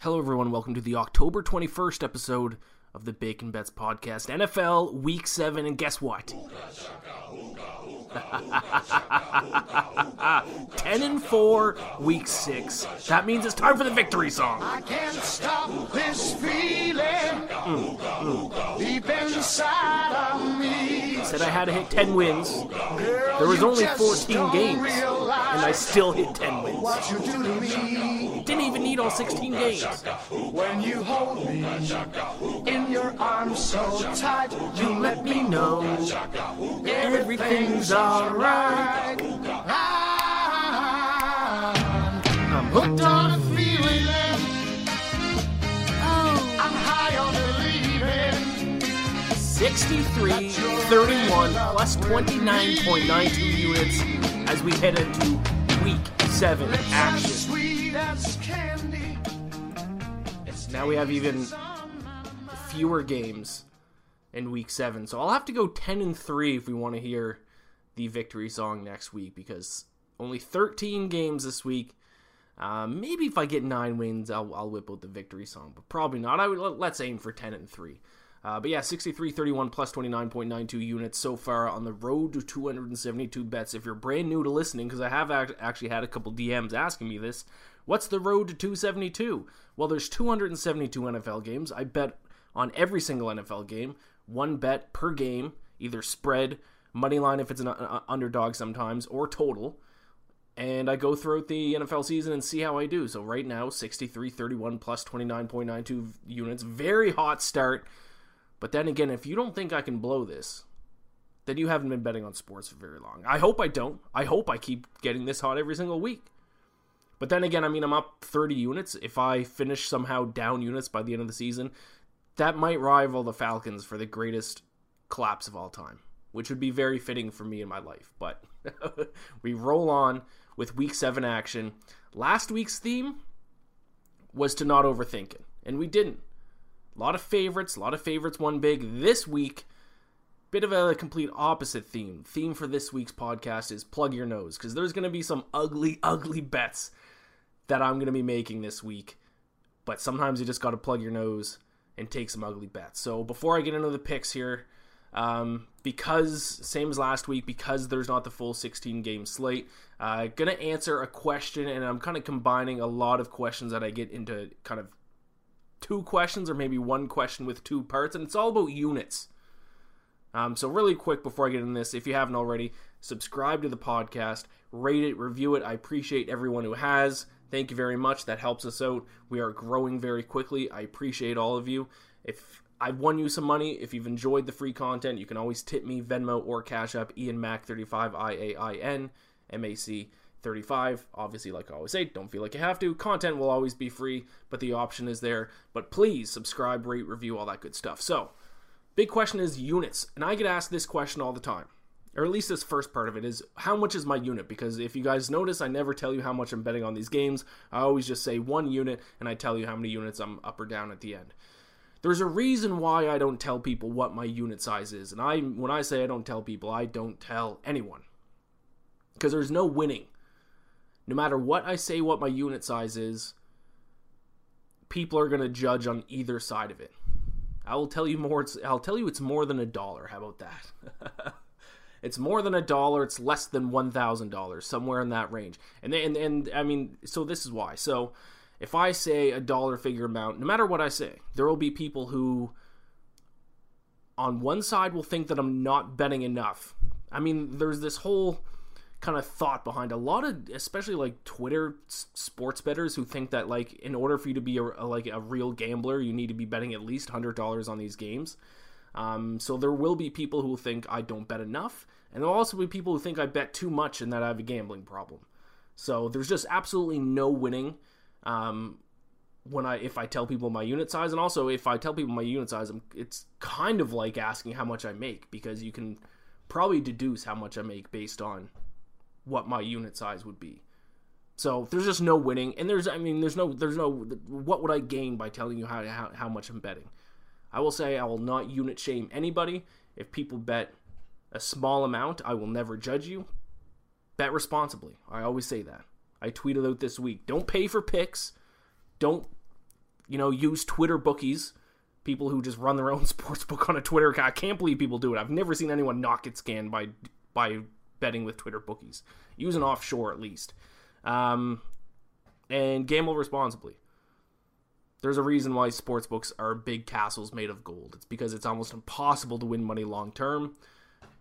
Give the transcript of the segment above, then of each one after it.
Hello, everyone. Welcome to the October 21st episode of the Bacon Bets podcast. NFL Week 7, and guess what? 10 and 4, Week 6. That means it's time for the victory song. I can't stop this feeling mm, mm. deep inside of me. Said I had to hit 10 wins. There was only 14 games, and I still hit 10 wins. Didn't even need all 16 games. when you hold me in your arms so tight. You let me know everything's alright. I'm hooked on 63, 31, plus 29.92 units as we head into week 7 action. sweet as candy. Now we have even fewer games in week 7. So I'll have to go 10 and 3 if we want to hear the victory song next week because only 13 games this week. Uh, maybe if I get 9 wins, I'll, I'll whip out the victory song, but probably not. I would let's aim for 10 and 3. Uh, but yeah, 63, 31 plus 29.92 units so far on the road to 272 bets. If you're brand new to listening, because I have act- actually had a couple DMs asking me this, what's the road to 272? Well, there's 272 NFL games. I bet on every single NFL game, one bet per game, either spread, money line if it's an uh, underdog sometimes, or total and I go throughout the NFL season and see how I do. So right now, 63, 31 plus 29.92 units. Very hot start. But then again, if you don't think I can blow this, then you haven't been betting on sports for very long. I hope I don't. I hope I keep getting this hot every single week. But then again, I mean, I'm up 30 units. If I finish somehow down units by the end of the season, that might rival the Falcons for the greatest collapse of all time, which would be very fitting for me in my life. But we roll on with week seven action. Last week's theme was to not overthink it, and we didn't. A lot of favorites, a lot of favorites won big. This week, bit of a complete opposite theme. Theme for this week's podcast is plug your nose, because there's going to be some ugly, ugly bets that I'm going to be making this week. But sometimes you just got to plug your nose and take some ugly bets. So before I get into the picks here, um, because same as last week, because there's not the full 16 game slate, uh, gonna answer a question, and I'm kind of combining a lot of questions that I get into kind of two questions or maybe one question with two parts, and it's all about units. Um, so really quick before I get into this, if you haven't already, subscribe to the podcast, rate it, review it. I appreciate everyone who has. Thank you very much. That helps us out. We are growing very quickly. I appreciate all of you. If I've won you some money, if you've enjoyed the free content, you can always tip me Venmo or Cash App Iain Mac 35 I A I N M A C 35. Obviously, like I always say, don't feel like you have to. Content will always be free, but the option is there. But please subscribe, rate, review, all that good stuff. So, big question is units, and I get asked this question all the time or at least this first part of it is how much is my unit because if you guys notice i never tell you how much i'm betting on these games i always just say one unit and i tell you how many units i'm up or down at the end there's a reason why I don't tell people what my unit size is. And I when I say I don't tell people, I don't tell anyone. Because there's no winning. No matter what I say what my unit size is, people are going to judge on either side of it. I will tell you more it's I'll tell you it's more than a dollar. How about that? it's more than a dollar, it's less than $1,000, somewhere in that range. And and and I mean, so this is why. So if I say a dollar figure amount, no matter what I say, there will be people who, on one side, will think that I'm not betting enough. I mean, there's this whole kind of thought behind a lot of, especially like Twitter sports bettors who think that like in order for you to be a, a like a real gambler, you need to be betting at least hundred dollars on these games. Um, so there will be people who think I don't bet enough, and there will also be people who think I bet too much and that I have a gambling problem. So there's just absolutely no winning um, when I if I tell people my unit size, and also if I tell people my unit size, I'm, it's kind of like asking how much I make because you can probably deduce how much I make based on what my unit size would be. So there's just no winning, and there's I mean there's no there's no what would I gain by telling you how how, how much I'm betting? I will say I will not unit shame anybody. If people bet a small amount, I will never judge you. Bet responsibly. I always say that. I tweeted out this week. Don't pay for picks. Don't, you know, use Twitter bookies. People who just run their own sports book on a Twitter account. I can't believe people do it. I've never seen anyone not get scanned by by betting with Twitter bookies. Use an offshore at least. Um, and gamble responsibly. There's a reason why sports books are big castles made of gold. It's because it's almost impossible to win money long term.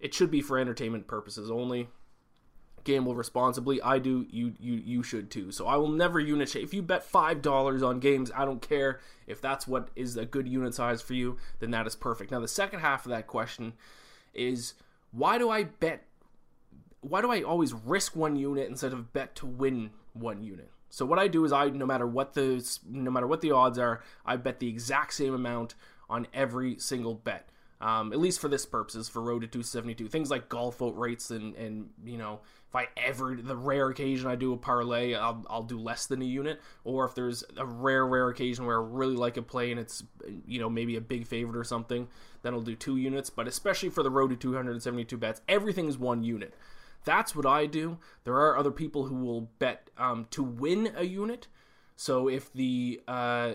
It should be for entertainment purposes only gamble responsibly. I do. You you you should too. So I will never unit shame. If you bet five dollars on games, I don't care if that's what is a good unit size for you. Then that is perfect. Now the second half of that question is why do I bet? Why do I always risk one unit instead of bet to win one unit? So what I do is I no matter what the no matter what the odds are, I bet the exact same amount on every single bet. Um, at least for this purposes, for Road to 272. Things like golf vote rates and, and you know, if I ever, the rare occasion I do a parlay, I'll, I'll do less than a unit. Or if there's a rare, rare occasion where I really like a play and it's, you know, maybe a big favorite or something, then I'll do two units. But especially for the Road to 272 bets, everything is one unit. That's what I do. There are other people who will bet um, to win a unit. So if the uh,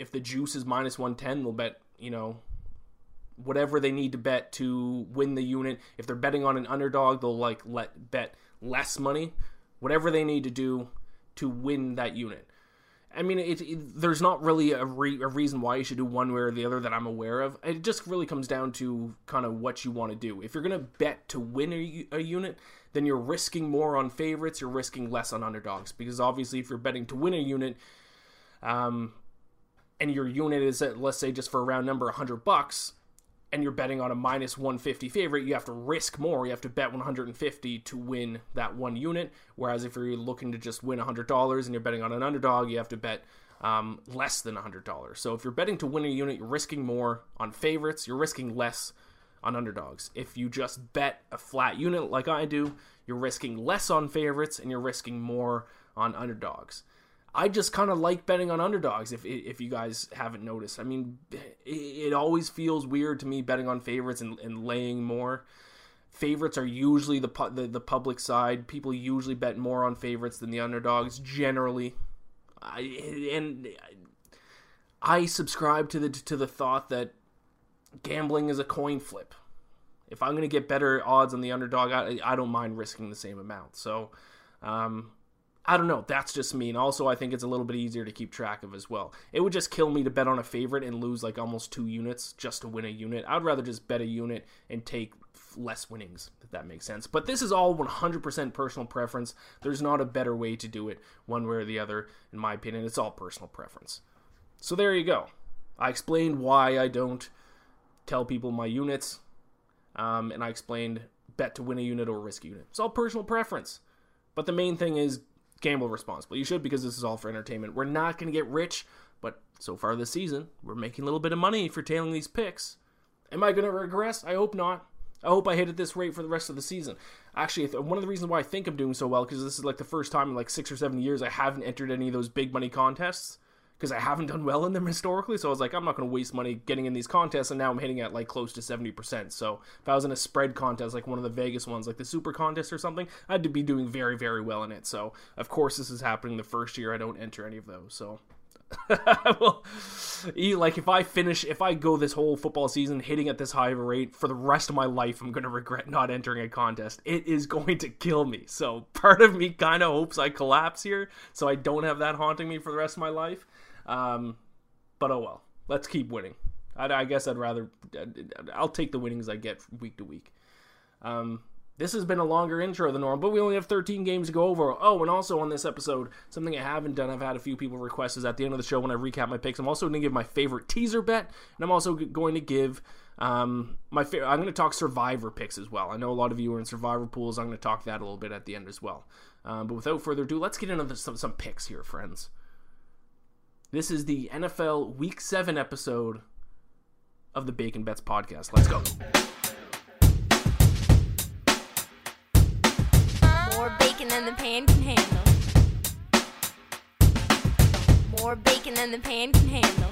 if the juice is minus 110, they'll bet, you know, whatever they need to bet to win the unit. If they're betting on an underdog, they'll like let bet less money. Whatever they need to do to win that unit. I mean, it, it, there's not really a, re, a, reason why you should do one way or the other that I'm aware of. It just really comes down to kind of what you want to do. If you're going to bet to win a, a, unit, then you're risking more on favorites, you're risking less on underdogs. Because obviously, if you're betting to win a unit, um, and your unit is at, let's say, just for a round number, 100 bucks, and you're betting on a minus 150 favorite, you have to risk more. You have to bet 150 to win that one unit. Whereas if you're looking to just win $100 and you're betting on an underdog, you have to bet um, less than $100. So if you're betting to win a unit, you're risking more on favorites, you're risking less on underdogs. If you just bet a flat unit like I do, you're risking less on favorites and you're risking more on underdogs. I just kind of like betting on underdogs. If if you guys haven't noticed, I mean, it, always feels weird to me betting on favorites and, and laying more. Favorites are usually the, the the public side. People usually bet more on favorites than the underdogs generally. I, and I subscribe to the to the thought that gambling is a coin flip. If I'm going to get better odds on the underdog, I, I don't mind risking the same amount. So, um, I don't know. That's just me. And also, I think it's a little bit easier to keep track of as well. It would just kill me to bet on a favorite and lose like almost two units just to win a unit. I'd rather just bet a unit and take less winnings, if that makes sense. But this is all 100% personal preference. There's not a better way to do it, one way or the other, in my opinion. It's all personal preference. So there you go. I explained why I don't tell people my units, um, and I explained bet to win a unit or risk a unit. It's all personal preference. But the main thing is gamble responsibly. You should because this is all for entertainment. We're not going to get rich, but so far this season, we're making a little bit of money for tailing these picks. Am I going to regress? I hope not. I hope I hit at this rate for the rest of the season. Actually, one of the reasons why I think I'm doing so well because this is like the first time in like six or seven years I haven't entered any of those big money contests because I haven't done well in them historically. So I was like, I'm not going to waste money getting in these contests, and now I'm hitting at like close to 70%. So if I was in a spread contest, like one of the Vegas ones, like the Super Contest or something, I'd be doing very, very well in it. So of course, this is happening the first year I don't enter any of those. So well, like if I finish, if I go this whole football season hitting at this high of a rate for the rest of my life, I'm going to regret not entering a contest. It is going to kill me. So part of me kind of hopes I collapse here, so I don't have that haunting me for the rest of my life. Um, but oh well, let's keep winning. I, I, guess I'd rather I'll take the winnings I get week to week. Um, this has been a longer intro than normal, but we only have 13 games to go over. Oh, and also on this episode, something I haven't done, I've had a few people request is at the end of the show when I recap my picks. I'm also going to give my favorite teaser bet, and I'm also going to give um, my fa- I'm going to talk Survivor picks as well. I know a lot of you are in Survivor pools. I'm going to talk that a little bit at the end as well. Um, but without further ado, let's get into the, some, some picks here, friends. This is the NFL Week 7 episode of the Bacon Bets podcast. Let's go. More bacon than the pan can handle. More bacon than the pan can handle.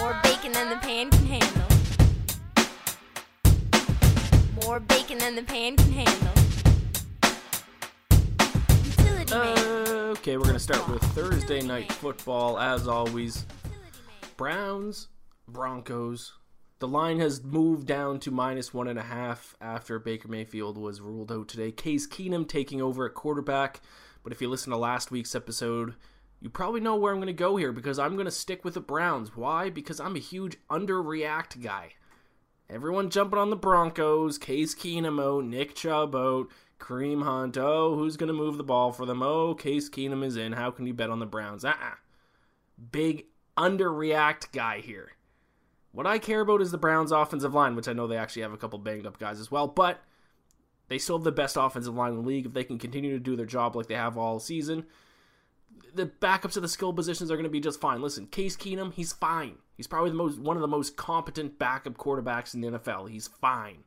More bacon than the pan can handle. More bacon than the pan can handle. Man. Okay, we're going to start with Thursday night football as always. Browns, Broncos. The line has moved down to minus one and a half after Baker Mayfield was ruled out today. Case Keenum taking over at quarterback. But if you listen to last week's episode, you probably know where I'm going to go here because I'm going to stick with the Browns. Why? Because I'm a huge underreact guy. Everyone jumping on the Broncos, Case Keenum out, Nick Chubb out, Kareem Hunt. Oh, who's going to move the ball for them? Oh, Case Keenum is in. How can you bet on the Browns? Uh-uh. Big underreact guy here. What I care about is the Browns' offensive line, which I know they actually have a couple banged up guys as well, but they still have the best offensive line in the league. If they can continue to do their job like they have all season, the backups of the skill positions are going to be just fine. Listen, Case Keenum, he's fine. He's probably the most one of the most competent backup quarterbacks in the NFL. He's fine.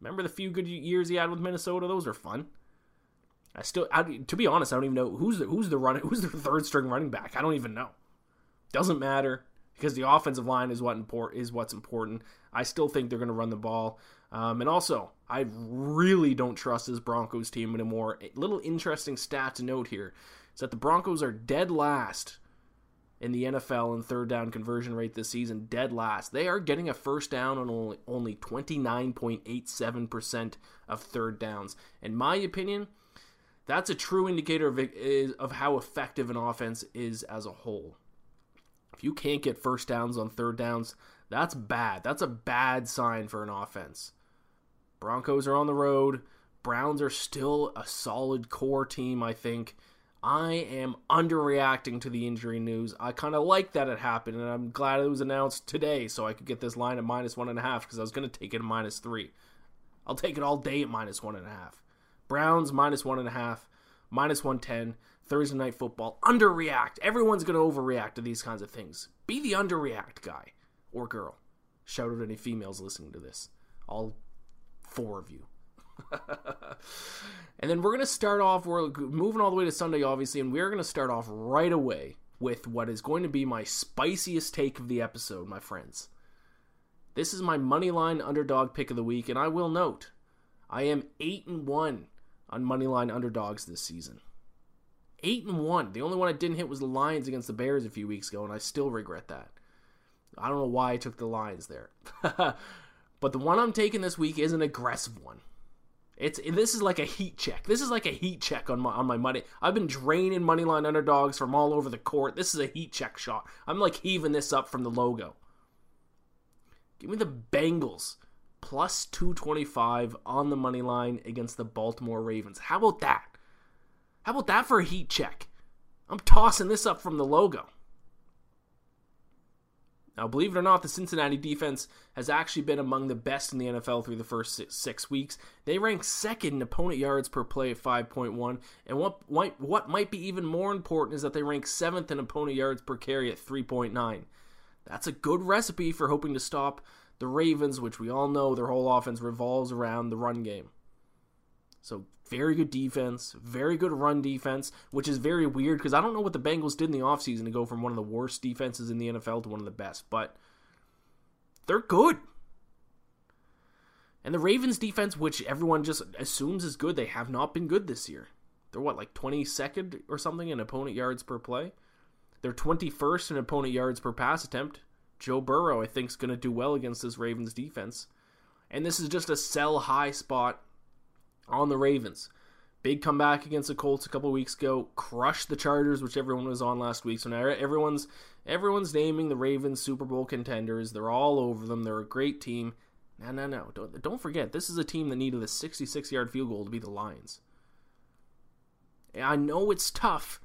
Remember the few good years he had with Minnesota? Those are fun. I still, I, to be honest, I don't even know who's the who's the running who's the third string running back. I don't even know. Doesn't matter because the offensive line is what import is what's important. I still think they're going to run the ball, um, and also I really don't trust this Broncos team anymore. A little interesting stat to note here is that the Broncos are dead last in the NFL in third down conversion rate this season, dead last. They are getting a first down on only, only 29.87% of third downs. In my opinion, that's a true indicator of, of how effective an offense is as a whole. If you can't get first downs on third downs, that's bad. That's a bad sign for an offense. Broncos are on the road. Browns are still a solid core team, I think. I am underreacting to the injury news. I kind of like that it happened, and I'm glad it was announced today so I could get this line at minus one and a half because I was going to take it at minus three. I'll take it all day at minus one and a half. Browns minus one and a half, minus 110, Thursday night football. Underreact. Everyone's going to overreact to these kinds of things. Be the underreact guy or girl. Shout out any females listening to this. All four of you. and then we're going to start off, we're moving all the way to Sunday, obviously, and we're going to start off right away with what is going to be my spiciest take of the episode, my friends. This is my moneyline underdog pick of the week, and I will note, I am 8 and 1 on moneyline underdogs this season. 8 and 1. The only one I didn't hit was the Lions against the Bears a few weeks ago, and I still regret that. I don't know why I took the Lions there. but the one I'm taking this week is an aggressive one. It's this is like a heat check. This is like a heat check on my on my money. I've been draining money line underdogs from all over the court. This is a heat check shot. I'm like heaving this up from the logo. Give me the Bengals plus 225 on the money line against the Baltimore Ravens. How about that? How about that for a heat check? I'm tossing this up from the logo. Now, believe it or not, the Cincinnati defense has actually been among the best in the NFL through the first six, weeks. They rank second in opponent yards per play at 5.1, and what might, what might be even more important is that they rank seventh in opponent yards per carry at 3.9. That's a good recipe for hoping to stop the Ravens, which we all know their whole offense revolves around the run game. So very good defense, very good run defense, which is very weird because I don't know what the Bengals did in the offseason to go from one of the worst defenses in the NFL to one of the best, but they're good. And the Ravens defense, which everyone just assumes is good, they have not been good this year. They're what, like 22nd or something in opponent yards per play? They're 21st in opponent yards per pass attempt. Joe Burrow, I think, is going to do well against this Ravens defense. And this is just a sell high spot on the Ravens. Big comeback against the Colts a couple weeks ago. Crushed the Chargers, which everyone was on last week. So now everyone's everyone's naming the Ravens Super Bowl contenders. They're all over them. They're a great team. No, no, no. Don't, don't forget, this is a team that needed a 66 yard field goal to beat the Lions. And I know it's tough.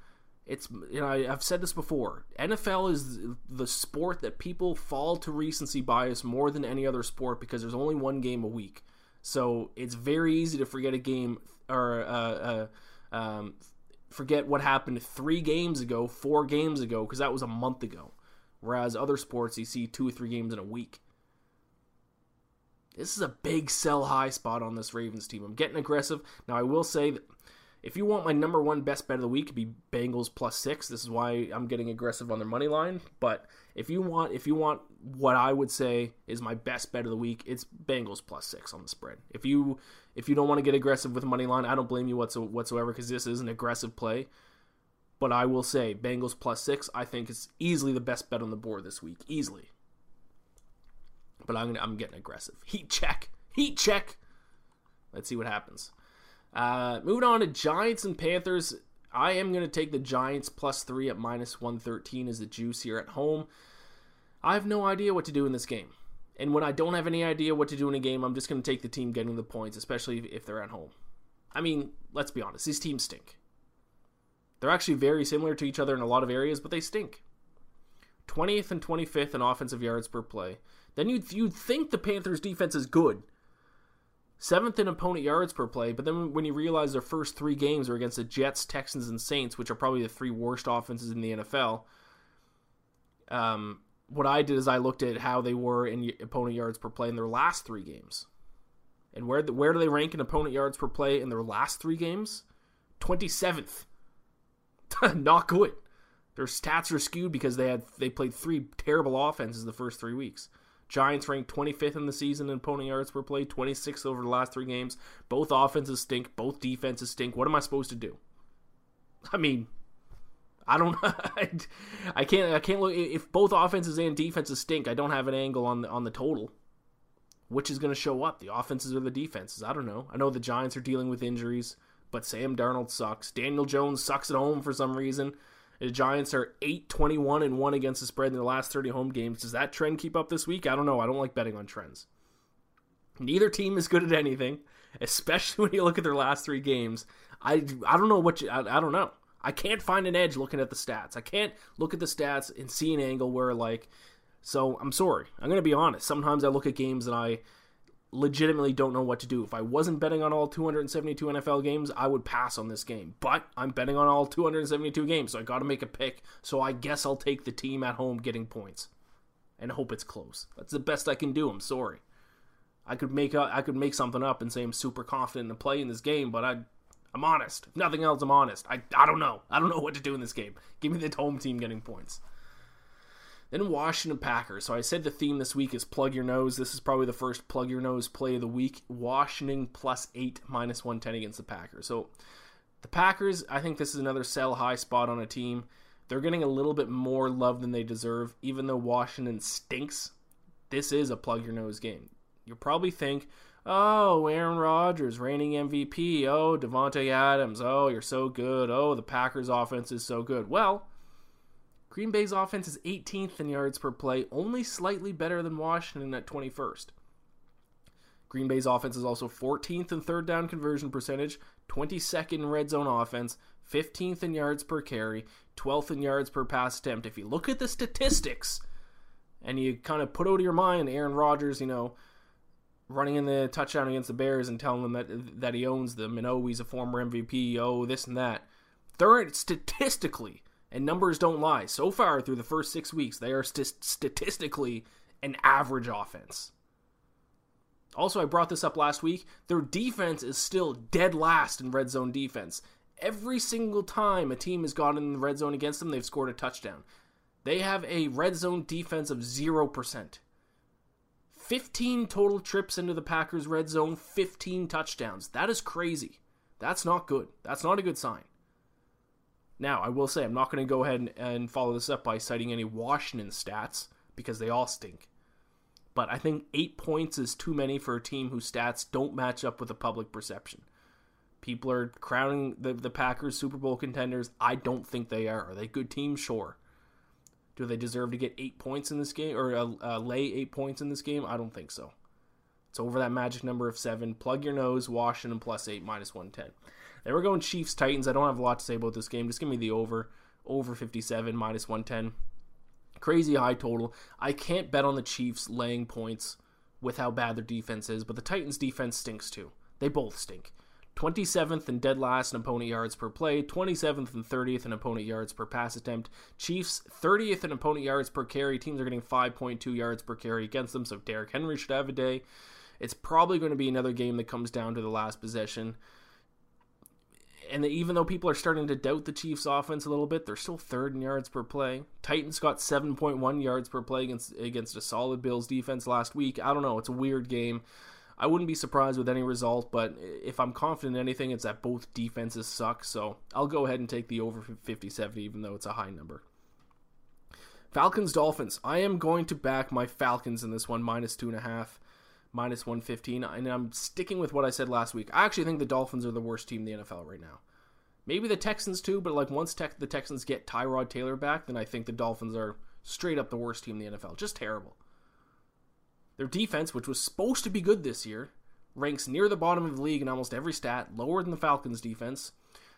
It's you know I've said this before. NFL is the sport that people fall to recency bias more than any other sport because there's only one game a week. So it's very easy to forget a game or uh, uh, um, forget what happened three games ago, four games ago, because that was a month ago. Whereas other sports, you see two or three games in a week. This is a big sell high spot on this Ravens team. I'm getting aggressive. Now, I will say that if you want my number one best bet of the week, it'd be Bengals plus six. This is why I'm getting aggressive on their money line. But if you want, if you want what I would say is my best bet of the week, it's Bengals plus six on the spread. If you if you don't want to get aggressive with money line, I don't blame you whatsoever because this is an aggressive play. But I will say Bengals plus six. I think is easily the best bet on the board this week, easily. But I'm gonna, I'm getting aggressive. Heat check, heat check. Let's see what happens. Uh, moving on to Giants and Panthers. I am going to take the Giants plus three at minus 113 as the juice here at home. I have no idea what to do in this game. And when I don't have any idea what to do in a game, I'm just going to take the team getting the points, especially if they're at home. I mean, let's be honest, these teams stink. They're actually very similar to each other in a lot of areas, but they stink. 20th and 25th in offensive yards per play. Then you'd, you'd think the Panthers' defense is good seventh in opponent yards per play. But then when you realize their first three games are against the Jets, Texans, and Saints, which are probably the three worst offenses in the NFL, um, what I did is I looked at how they were in opponent yards per play in their last three games. And where where do they rank in opponent yards per play in their last three games? 27th. Not good. Their stats are skewed because they had they played three terrible offenses the first three weeks. Giants ranked 25th in the season in opponent yards per play, 26th over the last three games. Both offenses stink. Both defenses stink. What am I supposed to do? I mean, I don't. I can't. I can't look. If both offenses and defenses stink, I don't have an angle on the on the total. Which is going to show up, the offenses or the defenses? I don't know. I know the Giants are dealing with injuries, but Sam Darnold sucks. Daniel Jones sucks at home for some reason. The Giants are 8 21 and 1 against the spread in their last 30 home games. Does that trend keep up this week? I don't know. I don't like betting on trends. Neither team is good at anything, especially when you look at their last three games. I, I don't know what you, I, I don't know. I can't find an edge looking at the stats. I can't look at the stats and see an angle where, like, so I'm sorry. I'm going to be honest. Sometimes I look at games and I legitimately don't know what to do. If I wasn't betting on all 272 NFL games, I would pass on this game. But I'm betting on all 272 games, so I got to make a pick. So I guess I'll take the team at home getting points and hope it's close. That's the best I can do. I'm sorry. I could make a, I could make something up and say I'm super confident in play in this game, but I I'm honest. If nothing else, I'm honest. I I don't know. I don't know what to do in this game. Give me the home team getting points. Then Washington Packers. So I said the theme this week is plug your nose. This is probably the first plug your nose play of the week. Washington plus eight minus one ten against the Packers. So the Packers, I think this is another sell high spot on a team. They're getting a little bit more love than they deserve, even though Washington stinks. This is a plug your nose game. You'll probably think, oh, Aaron Rodgers, reigning MVP. Oh, Davante Adams. Oh, you're so good. Oh, the Packers offense is so good. Well, Green Bay's offense is 18th in yards per play, only slightly better than Washington at 21st. Green Bay's offense is also 14th in third down conversion percentage, 22nd in red zone offense, 15th in yards per carry, 12th in yards per pass attempt. If you look at the statistics and you kind of put out of your mind Aaron Rodgers, you know, running in the touchdown against the Bears and telling them that that he owns them and oh he's a former MVP, oh this and that. They're statistically and numbers don't lie. So far, through the first six weeks, they are st- statistically an average offense. Also, I brought this up last week. Their defense is still dead last in red zone defense. Every single time a team has gotten in the red zone against them, they've scored a touchdown. They have a red zone defense of 0%. 15 total trips into the Packers' red zone, 15 touchdowns. That is crazy. That's not good. That's not a good sign. Now, I will say, I'm not going to go ahead and, and follow this up by citing any Washington stats because they all stink. But I think eight points is too many for a team whose stats don't match up with the public perception. People are crowning the, the Packers Super Bowl contenders. I don't think they are. Are they good team? Sure. Do they deserve to get eight points in this game or uh, uh, lay eight points in this game? I don't think so. It's over that magic number of seven. Plug your nose, Washington plus eight, minus 110. Then we're going Chiefs Titans. I don't have a lot to say about this game. Just give me the over. Over 57, minus 110. Crazy high total. I can't bet on the Chiefs laying points with how bad their defense is, but the Titans' defense stinks too. They both stink. 27th and dead last in opponent yards per play, 27th and 30th in opponent yards per pass attempt. Chiefs 30th in opponent yards per carry. Teams are getting 5.2 yards per carry against them, so Derrick Henry should have a day. It's probably going to be another game that comes down to the last possession and even though people are starting to doubt the Chiefs' offense a little bit, they're still third in yards per play. Titans got 7.1 yards per play against against a solid Bills defense last week. I don't know. It's a weird game. I wouldn't be surprised with any result, but if I'm confident in anything, it's that both defenses suck. So I'll go ahead and take the over 57, even though it's a high number. Falcons Dolphins. I am going to back my Falcons in this one, minus two and a half minus 115. And I'm sticking with what I said last week. I actually think the Dolphins are the worst team in the NFL right now. Maybe the Texans too, but like once the Texans get Tyrod Taylor back, then I think the Dolphins are straight up the worst team in the NFL. Just terrible. Their defense, which was supposed to be good this year, ranks near the bottom of the league in almost every stat, lower than the Falcons' defense.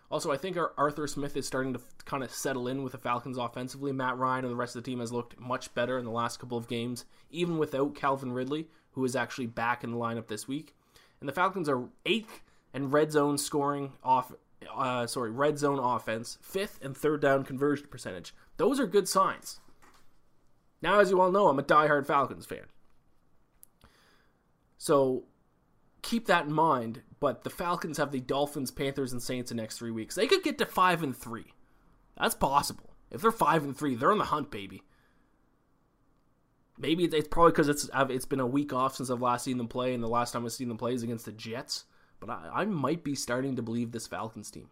Also, I think our Arthur Smith is starting to kind of settle in with the Falcons offensively. Matt Ryan and the rest of the team has looked much better in the last couple of games, even without Calvin Ridley, who is actually back in the lineup this week. And the Falcons are eighth in red zone scoring off. Uh, sorry, red zone offense, fifth and third down conversion percentage. Those are good signs. Now, as you all know, I'm a diehard Falcons fan. So keep that in mind. But the Falcons have the Dolphins, Panthers, and Saints in the next three weeks. They could get to five and three. That's possible. If they're five and three, they're on the hunt, baby. Maybe it's probably because it's it's been a week off since I've last seen them play, and the last time I've seen them play is against the Jets. But I, I might be starting to believe this Falcons team.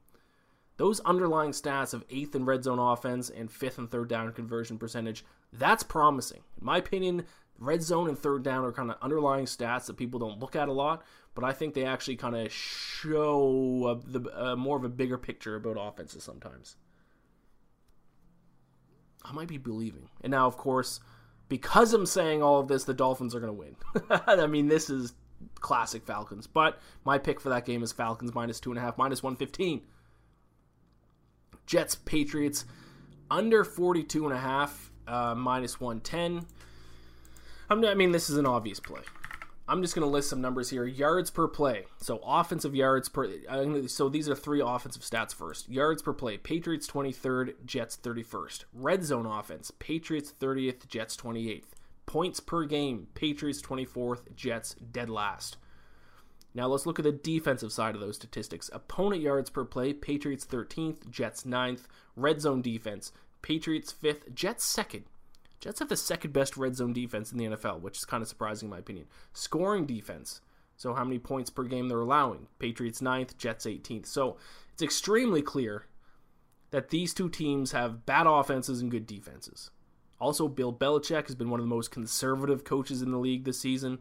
Those underlying stats of eighth and red zone offense and fifth and third down conversion percentage, that's promising. In my opinion, red zone and third down are kind of underlying stats that people don't look at a lot, but I think they actually kind of show a, the, uh, more of a bigger picture about offenses sometimes. I might be believing. And now, of course, because I'm saying all of this, the Dolphins are going to win. I mean, this is classic Falcons. But my pick for that game is Falcons minus two and a half, minus 115. Jets, Patriots, under 42 and a half, uh, minus 110. I mean, this is an obvious play. I'm just going to list some numbers here. Yards per play. So offensive yards per. So these are three offensive stats first. Yards per play. Patriots 23rd, Jets 31st. Red zone offense. Patriots 30th, Jets 28th. Points per game. Patriots 24th, Jets dead last. Now let's look at the defensive side of those statistics. Opponent yards per play. Patriots 13th, Jets 9th. Red zone defense. Patriots 5th, Jets 2nd. Jets have the second best red zone defense in the NFL, which is kind of surprising in my opinion. Scoring defense. So how many points per game they're allowing? Patriots 9th, Jets 18th. So it's extremely clear that these two teams have bad offenses and good defenses. Also, Bill Belichick has been one of the most conservative coaches in the league this season.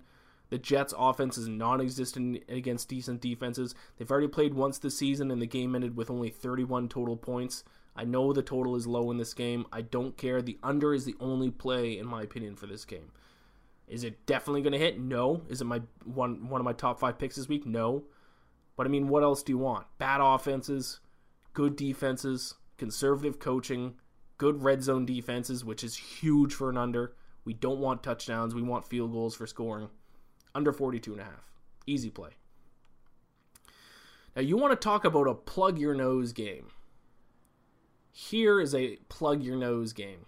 The Jets' offense is non existent against decent defenses. They've already played once this season, and the game ended with only 31 total points. I know the total is low in this game. I don't care. The under is the only play, in my opinion, for this game. Is it definitely going to hit? No. Is it my one one of my top five picks this week? No. But I mean, what else do you want? Bad offenses, good defenses, conservative coaching, good red zone defenses, which is huge for an under. We don't want touchdowns. We want field goals for scoring. Under 42 and a half. Easy play. Now you want to talk about a plug your nose game. Here is a plug your nose game.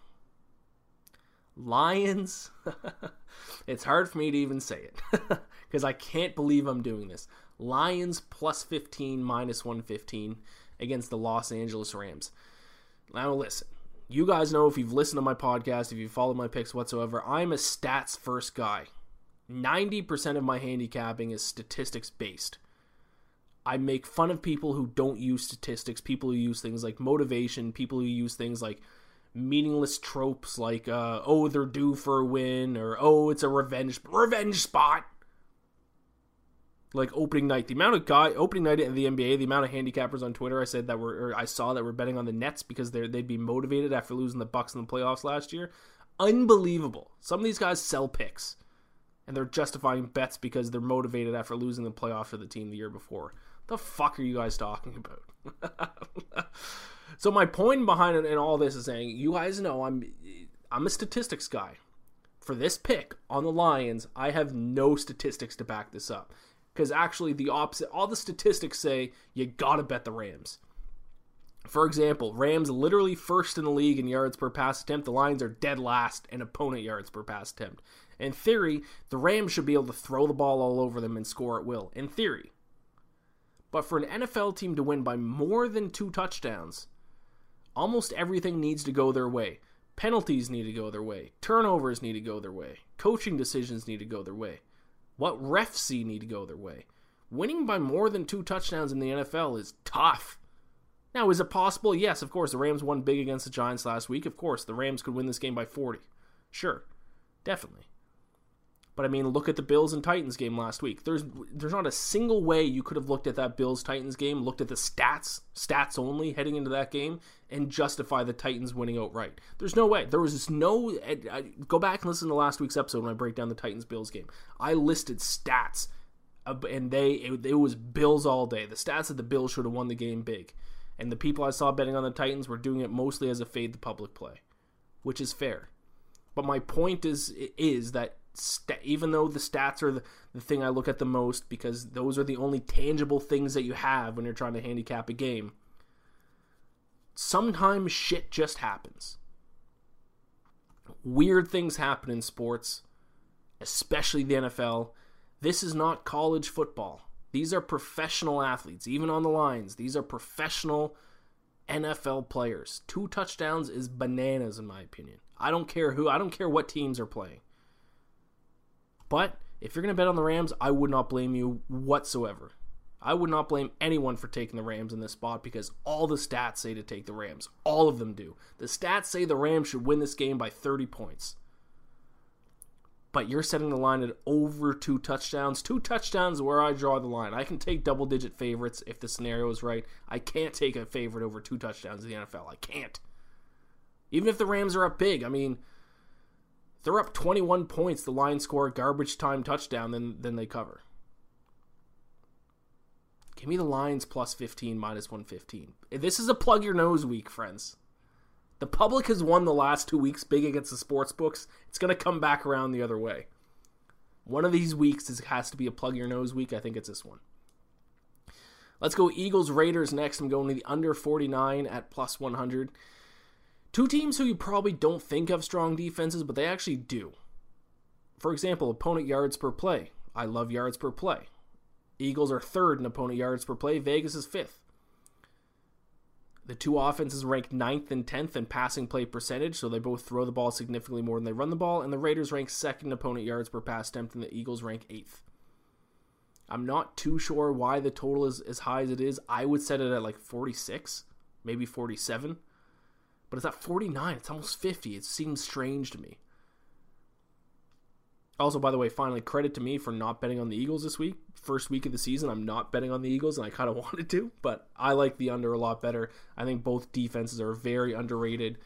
Lions. it's hard for me to even say it because I can't believe I'm doing this. Lions plus 15 minus 115 against the Los Angeles Rams. Now, listen, you guys know if you've listened to my podcast, if you follow my picks whatsoever, I'm a stats first guy. 90% of my handicapping is statistics based. I make fun of people who don't use statistics, people who use things like motivation, people who use things like meaningless tropes like uh, oh they're due for a win or oh it's a revenge revenge spot. Like opening night the amount of guy opening night in the nba the amount of handicappers on twitter i said that were i saw that were betting on the nets because they they'd be motivated after losing the bucks in the playoffs last year. Unbelievable. Some of these guys sell picks and they're justifying bets because they're motivated after losing the playoffs for the team the year before the fuck are you guys talking about So my point behind it and all this is saying you guys know I'm I'm a statistics guy. For this pick on the Lions, I have no statistics to back this up. Because actually the opposite all the statistics say you gotta bet the Rams. For example, Rams literally first in the league in yards per pass attempt. The Lions are dead last in opponent yards per pass attempt. In theory, the Rams should be able to throw the ball all over them and score at will. In theory. But for an NFL team to win by more than two touchdowns, almost everything needs to go their way. Penalties need to go their way. Turnovers need to go their way. Coaching decisions need to go their way. What refs see need to go their way. Winning by more than two touchdowns in the NFL is tough. Now, is it possible? Yes, of course. The Rams won big against the Giants last week. Of course, the Rams could win this game by 40. Sure, definitely. But I mean, look at the Bills and Titans game last week. There's there's not a single way you could have looked at that Bills Titans game, looked at the stats, stats only heading into that game, and justify the Titans winning outright. There's no way. There was no. I, go back and listen to last week's episode when I break down the Titans Bills game. I listed stats, and they it, it was Bills all day. The stats that the Bills should have won the game big, and the people I saw betting on the Titans were doing it mostly as a fade the public play, which is fair. But my point is is that st- even though the stats are the, the thing I look at the most because those are the only tangible things that you have when you're trying to handicap a game, sometimes shit just happens. Weird things happen in sports, especially the NFL. This is not college football. These are professional athletes, even on the Lions. These are professional NFL players. Two touchdowns is bananas, in my opinion. I don't care who, I don't care what teams are playing. But if you're going to bet on the Rams, I would not blame you whatsoever. I would not blame anyone for taking the Rams in this spot because all the stats say to take the Rams. All of them do. The stats say the Rams should win this game by 30 points. But you're setting the line at over two touchdowns. Two touchdowns where I draw the line. I can take double digit favorites if the scenario is right. I can't take a favorite over two touchdowns in the NFL. I can't. Even if the Rams are up big. I mean, they're up 21 points. The Lions score a garbage time touchdown, then then they cover. Give me the Lions plus 15 minus 115. This is a plug your nose week, friends. The public has won the last two weeks big against the sports books. It's going to come back around the other way. One of these weeks is, has to be a plug your nose week. I think it's this one. Let's go Eagles Raiders next. I'm going to the under 49 at plus 100. Two teams who you probably don't think have strong defenses, but they actually do. For example, opponent yards per play. I love yards per play. Eagles are third in opponent yards per play. Vegas is fifth. The two offenses rank ninth and 10th in passing play percentage, so they both throw the ball significantly more than they run the ball, and the Raiders rank second in opponent yards per pass attempt, and the Eagles rank eighth. I'm not too sure why the total is as high as it is. I would set it at like 46, maybe 47 but it's at 49. It's almost 50. It seems strange to me. Also, by the way, finally, credit to me for not betting on the Eagles this week. First week of the season, I'm not betting on the Eagles, and I kind of wanted to, but I like the under a lot better. I think both defenses are very underrated.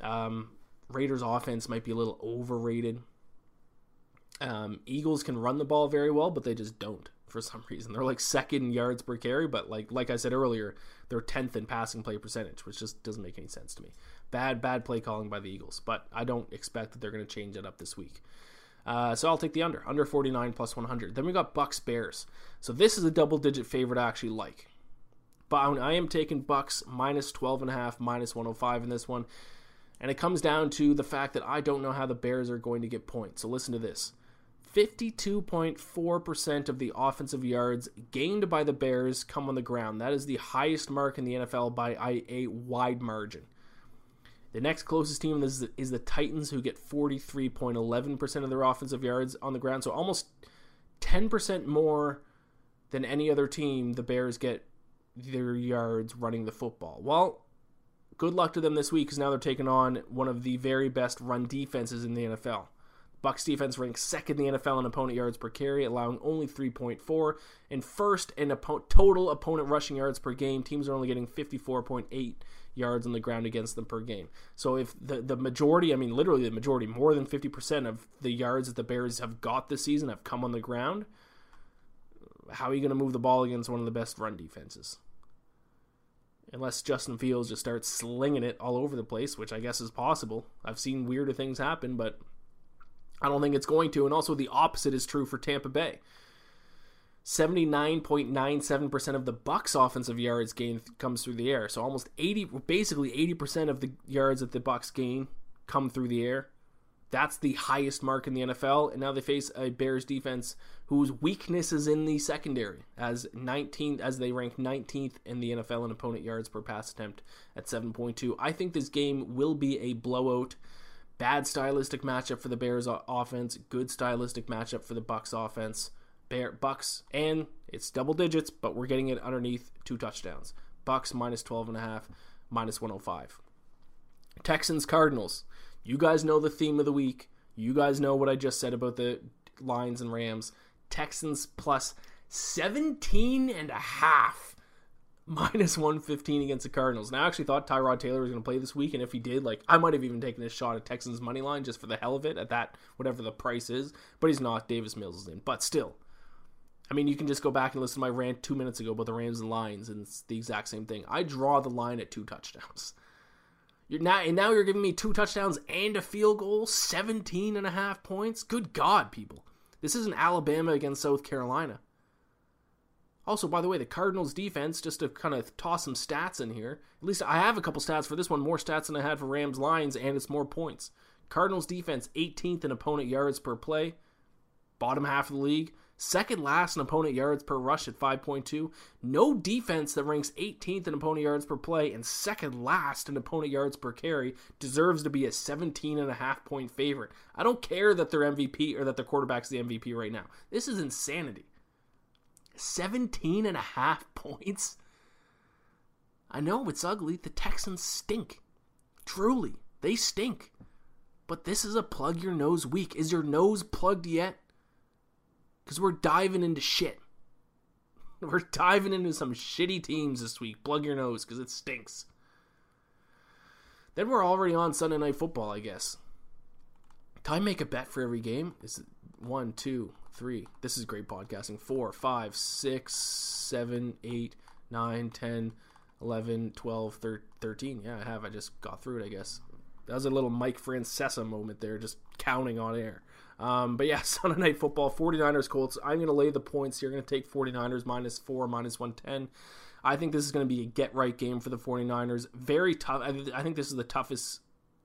Um, Raiders' offense might be a little overrated. Um, Eagles can run the ball very well, but they just don't for some reason. They're like second yards per carry, but like like I said earlier, they're tenth in passing play percentage, which just doesn't make any sense to me. Bad bad play calling by the Eagles, but I don't expect that they're going to change it up this week. Uh, so I'll take the under, under 49 plus 100. Then we got Bucks Bears. So this is a double digit favorite I actually like. But I am taking Bucks minus 12 and a half, minus 105 in this one. And it comes down to the fact that I don't know how the Bears are going to get points. So listen to this 52.4% of the offensive yards gained by the Bears come on the ground. That is the highest mark in the NFL by a wide margin. The next closest team is the, is the Titans, who get 43.11% of their offensive yards on the ground. So almost 10% more than any other team, the Bears get their yards running the football. Well, good luck to them this week because now they're taking on one of the very best run defenses in the NFL. Bucks defense ranks second in the NFL in opponent yards per carry, allowing only 3.4, and first in total opponent rushing yards per game. Teams are only getting 54.8 yards on the ground against them per game. So if the the majority, I mean literally the majority, more than 50% of the yards that the Bears have got this season have come on the ground, how are you going to move the ball against one of the best run defenses? Unless Justin Fields just starts slinging it all over the place, which I guess is possible. I've seen weirder things happen, but I don't think it's going to. And also, the opposite is true for Tampa Bay. 79.97% of the Bucks offensive yards gain comes through the air. So almost 80 basically 80% of the yards that the Bucks gain come through the air. That's the highest mark in the NFL, and now they face a Bears defense whose weakness is in the secondary, as 19th as they rank 19th in the NFL in opponent yards per pass attempt at 7.2. I think this game will be a blowout. Bad stylistic matchup for the Bears offense, good stylistic matchup for the Bucks offense. Bear Bucks and it's double digits, but we're getting it underneath two touchdowns. Bucks minus 12 and a half, minus 105. Texans Cardinals. You guys know the theme of the week. You guys know what I just said about the Lions and Rams. Texans plus 17 and a half minus 115 against the Cardinals. Now, I actually thought Tyrod Taylor was going to play this week, and if he did, like, I might have even taken a shot at Texans money line just for the hell of it at that, whatever the price is. But he's not. Davis Mills is in. But still, I mean, you can just go back and listen to my rant two minutes ago about the Rams and Lions, and it's the exact same thing. I draw the line at two touchdowns. You're now, and now you're giving me two touchdowns and a field goal, 17 and a half points. Good God, people. This isn't Alabama against South Carolina. Also, by the way, the Cardinals defense, just to kind of toss some stats in here, at least I have a couple stats for this one, more stats than I had for Rams Lions, and it's more points. Cardinals defense, 18th in opponent yards per play, bottom half of the league. Second last in opponent yards per rush at 5.2. No defense that ranks 18th in opponent yards per play and second last in opponent yards per carry deserves to be a 17 and a half point favorite. I don't care that their MVP or that their quarterback's the MVP right now. This is insanity. 17 and a half points. I know it's ugly. The Texans stink. Truly, they stink. But this is a plug your nose week. Is your nose plugged yet? because we're diving into shit. We're diving into some shitty teams this week. Plug your nose because it stinks. Then we're already on Sunday Night Football, I guess. I make a bet for every game? Is it one, two, three? This is great podcasting. Four, five, six, seven, eight, nine, ten, eleven, twelve, thirteen. Yeah, I have. I just got through it, I guess. That was a little Mike Francesa moment there, just counting on air. Um, but yeah, Sunday Night Football, 49ers Colts. I'm going to lay the points here. Going to take 49ers minus 4, minus 110. I think this is going to be a get right game for the 49ers. Very tough. I, I think this is the toughest.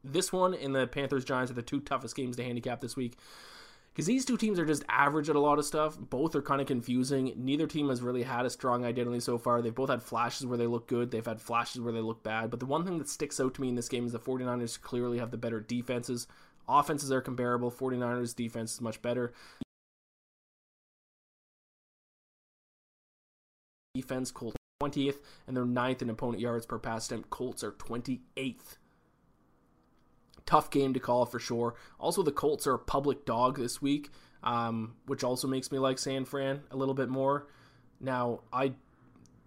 This one and the Panthers Giants are the two toughest games to handicap this week. Because these two teams are just average at a lot of stuff. Both are kind of confusing. Neither team has really had a strong identity so far. They've both had flashes where they look good, they've had flashes where they look bad. But the one thing that sticks out to me in this game is the 49ers clearly have the better defenses. Offenses are comparable. 49ers defense is much better. Defense, Colts 20th, and they're ninth in opponent yards per pass attempt. Colts are 28th. Tough game to call for sure. Also, the Colts are a public dog this week, um, which also makes me like San Fran a little bit more. Now, I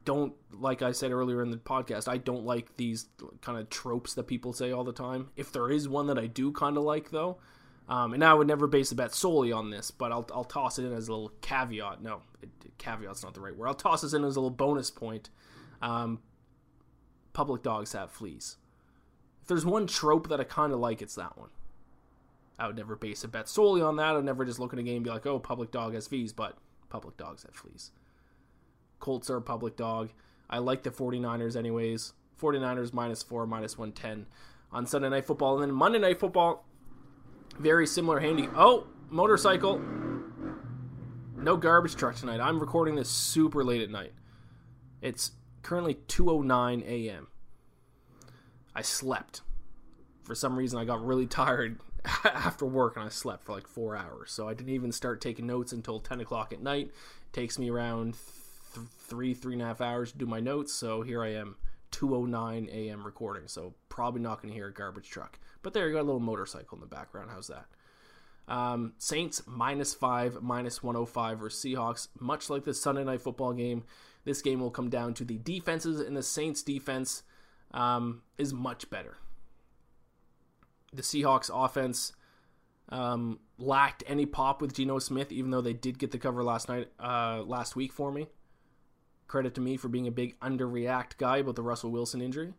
don't like I said earlier in the podcast, I don't like these kind of tropes that people say all the time. If there is one that I do kind of like though, um, and I would never base a bet solely on this, but I'll, I'll toss it in as a little caveat. No, it, caveat's not the right word. I'll toss this in as a little bonus point. Um, public dogs have fleas. If there's one trope that I kind of like, it's that one. I would never base a bet solely on that. I'd never just look at a game and be like, oh, public dog has fees, but public dogs have fleas. Colts are a public dog. I like the 49ers anyways. 49ers minus 4, minus 110 on Sunday Night Football. And then Monday Night Football, very similar handy. Oh, motorcycle. No garbage truck tonight. I'm recording this super late at night. It's currently 2:09 a.m. I slept. For some reason I got really tired after work and I slept for like 4 hours. So I didn't even start taking notes until 10 o'clock at night. It takes me around th- three, three and a half hours to do my notes. So here I am, 2:09 a.m. recording. So probably not going to hear a garbage truck. But there you got a little motorcycle in the background. How's that? Um, Saints minus five, minus 105 or Seahawks. Much like the Sunday night football game, this game will come down to the defenses, and the Saints defense um, is much better. The Seahawks offense um, lacked any pop with Geno Smith, even though they did get the cover last night, uh, last week for me. Credit to me for being a big underreact guy about the Russell Wilson injury.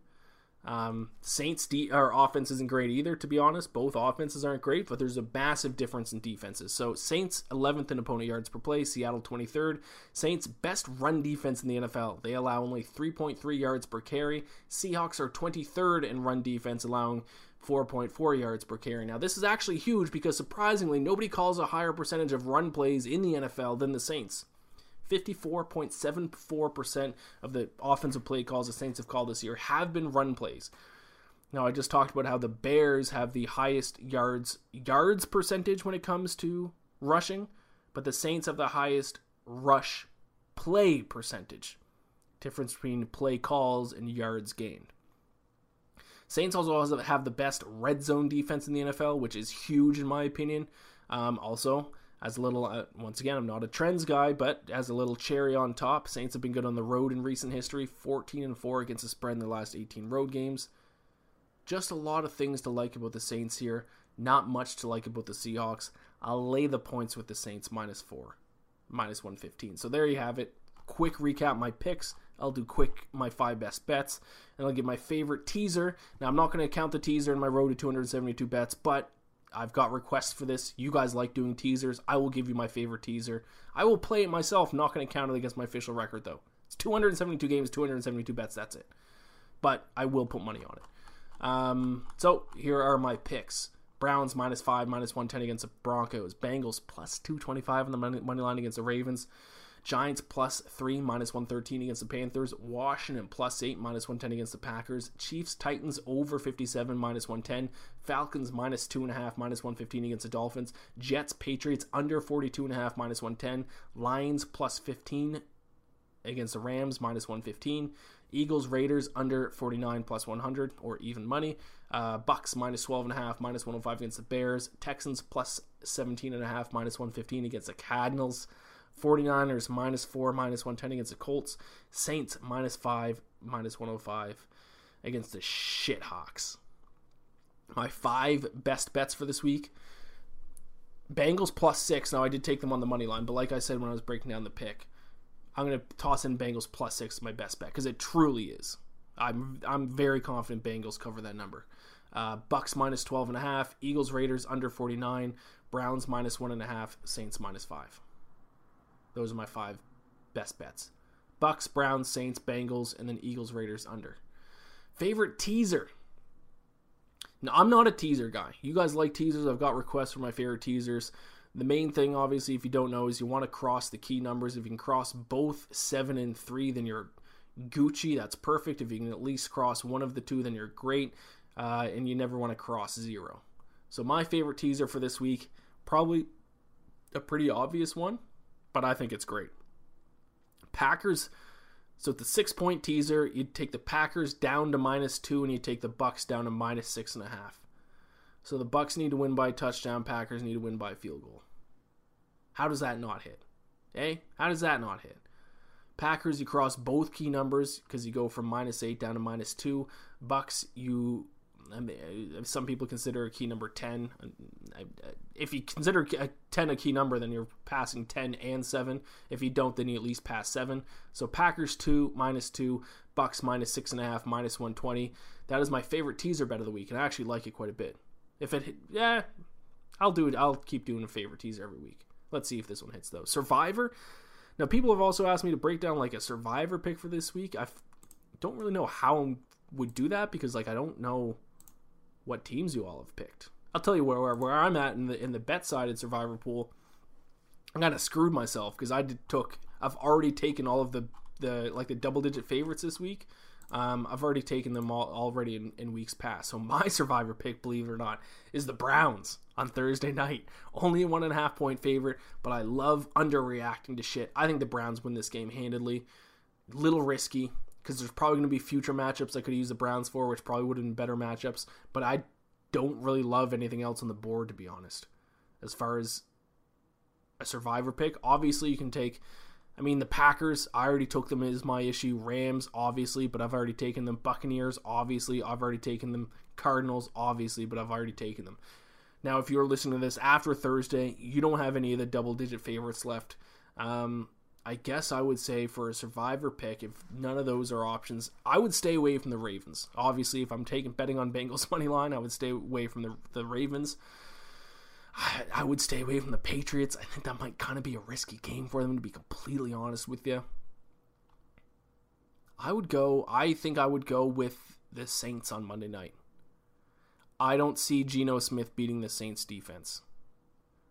Um, Saints de- offense isn't great either, to be honest. Both offenses aren't great, but there's a massive difference in defenses. So Saints 11th in opponent yards per play, Seattle 23rd. Saints best run defense in the NFL. They allow only 3.3 yards per carry. Seahawks are 23rd in run defense, allowing 4.4 yards per carry. Now this is actually huge because surprisingly nobody calls a higher percentage of run plays in the NFL than the Saints. 54.74% of the offensive play calls the Saints have called this year have been run plays. Now I just talked about how the Bears have the highest yards yards percentage when it comes to rushing, but the Saints have the highest rush play percentage. Difference between play calls and yards gained. Saints also have the best red zone defense in the NFL, which is huge in my opinion. Um, also, as a little, uh, once again, I'm not a trends guy, but as a little cherry on top, Saints have been good on the road in recent history 14 and 4 against the spread in their last 18 road games. Just a lot of things to like about the Saints here. Not much to like about the Seahawks. I'll lay the points with the Saints minus 4, minus 115. So there you have it. Quick recap my picks. I'll do quick my five best bets, and I'll give my favorite teaser. Now I'm not going to count the teaser in my road to 272 bets, but I've got requests for this. You guys like doing teasers. I will give you my favorite teaser. I will play it myself. not going to count it against my official record, though. It's 272 games, 272 bets. That's it. But I will put money on it. Um, so here are my picks. Browns minus 5, minus 110 against the Broncos. Bengals plus 225 on the money, money line against the Ravens. Giants plus 3, minus 113 against the Panthers. Washington plus 8, minus 110 against the Packers. Chiefs, Titans over 57, minus 110. Falcons minus 2.5, minus 115 against the Dolphins. Jets, Patriots under 42.5, minus 110. Lions plus 15 against the Rams, minus 115. Eagles, Raiders under 49 plus 100 or even money. Uh, Bucks minus 12.5, minus 105 against the Bears. Texans plus 17.5, minus 115 against the Cardinals. 49ers minus 4, minus 110 against the Colts. Saints minus 5, minus 105 against the Shithawks. My five best bets for this week Bengals plus 6. Now, I did take them on the money line, but like I said when I was breaking down the pick, I'm going to toss in Bengals plus 6 as my best bet because it truly is. I'm I'm very confident Bengals cover that number. Uh, Bucks minus 12.5, Eagles Raiders under 49, Browns minus 1.5, Saints minus 5. Those are my five best bets. Bucks, Browns, Saints, Bengals, and then Eagles, Raiders under. Favorite teaser. Now, I'm not a teaser guy. You guys like teasers. I've got requests for my favorite teasers. The main thing, obviously, if you don't know, is you want to cross the key numbers. If you can cross both 7 and 3, then you're Gucci. That's perfect. If you can at least cross one of the two, then you're great. Uh, and you never want to cross zero. So, my favorite teaser for this week, probably a pretty obvious one but I think it's great. Packers. So the six point teaser, you take the Packers down to minus two, and you take the Bucks down to minus six and a half. So the Bucks need to win by touchdown. Packers need to win by field goal. How does that not hit? Eh? How does that not hit? Packers, you cross both key numbers because you go from minus eight down to minus two. Bucks, you I mean, uh, some people consider a key number 10. Uh, if you consider 10 a key number, then you're passing 10 and 7. If you don't, then you at least pass 7. So Packers 2, minus 2, Bucks minus 6.5, minus 120. That is my favorite teaser bet of the week, and I actually like it quite a bit. If it, yeah, I'll do it. I'll keep doing a favorite teaser every week. Let's see if this one hits, though. Survivor. Now, people have also asked me to break down like a Survivor pick for this week. I don't really know how I would do that because, like, I don't know what teams you all have picked. I'll tell you where where, where I'm at in the in the bet sided survivor pool. I kind of screwed myself because I did, took I've already taken all of the the like the double digit favorites this week. Um, I've already taken them all already in, in weeks past. So my survivor pick, believe it or not, is the Browns on Thursday night. Only a one and a half point favorite, but I love underreacting to shit. I think the Browns win this game handedly. Little risky because there's probably going to be future matchups I could use the Browns for, which probably would have been better matchups. But I don't really love anything else on the board to be honest. As far as a survivor pick, obviously you can take I mean, the Packers, I already took them as my issue. Rams, obviously, but I've already taken them. Buccaneers, obviously, I've already taken them. Cardinals, obviously, but I've already taken them. Now, if you're listening to this after Thursday, you don't have any of the double digit favorites left. Um, I guess I would say for a survivor pick, if none of those are options, I would stay away from the Ravens. Obviously, if I'm taking betting on Bengals money line, I would stay away from the, the Ravens. I, I would stay away from the Patriots. I think that might kind of be a risky game for them, to be completely honest with you. I would go, I think I would go with the Saints on Monday night. I don't see Geno Smith beating the Saints defense.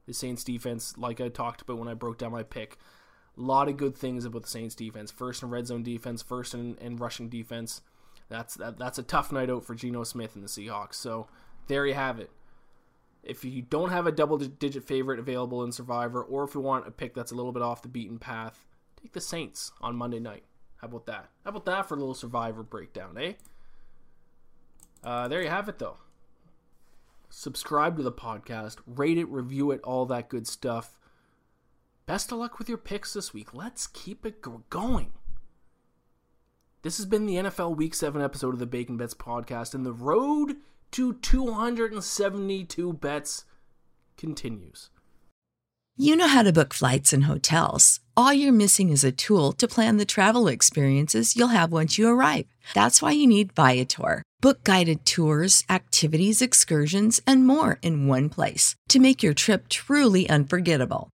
The Saints defense, like I talked about when I broke down my pick, lot of good things about the Saints defense. First in red zone defense, first in, in rushing defense. That's that, that's a tough night out for Geno Smith and the Seahawks. So there you have it. If you don't have a double digit favorite available in Survivor, or if you want a pick that's a little bit off the beaten path, take the Saints on Monday night. How about that? How about that for a little Survivor breakdown, eh? Uh, there you have it, though. Subscribe to the podcast, rate it, review it, all that good stuff. Best of luck with your picks this week. Let's keep it going. This has been the NFL Week 7 episode of the Bacon Bets podcast, and the road to 272 bets continues. You know how to book flights and hotels. All you're missing is a tool to plan the travel experiences you'll have once you arrive. That's why you need Viator. Book guided tours, activities, excursions, and more in one place to make your trip truly unforgettable.